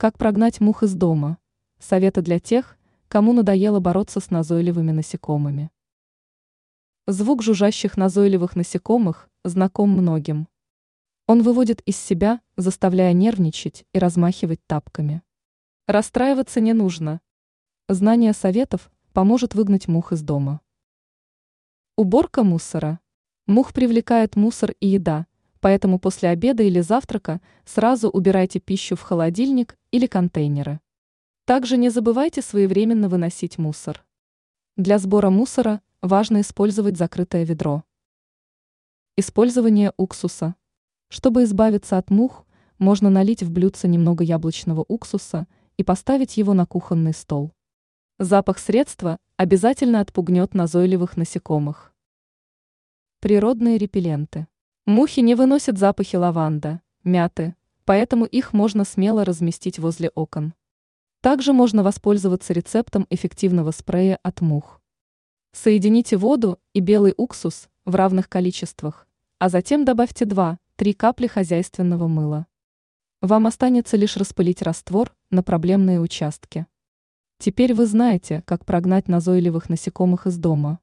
Как прогнать мух из дома? Советы для тех, кому надоело бороться с назойливыми насекомыми. Звук жужжащих назойливых насекомых знаком многим. Он выводит из себя, заставляя нервничать и размахивать тапками. Расстраиваться не нужно. Знание советов поможет выгнать мух из дома. Уборка мусора. Мух привлекает мусор и еда, поэтому после обеда или завтрака сразу убирайте пищу в холодильник или контейнеры. Также не забывайте своевременно выносить мусор. Для сбора мусора важно использовать закрытое ведро. Использование уксуса. Чтобы избавиться от мух, можно налить в блюдце немного яблочного уксуса и поставить его на кухонный стол. Запах средства обязательно отпугнет назойливых насекомых. Природные репелленты. Мухи не выносят запахи лаванда, мяты, поэтому их можно смело разместить возле окон. Также можно воспользоваться рецептом эффективного спрея от мух. Соедините воду и белый уксус в равных количествах, а затем добавьте 2-3 капли хозяйственного мыла. Вам останется лишь распылить раствор на проблемные участки. Теперь вы знаете, как прогнать назойливых насекомых из дома.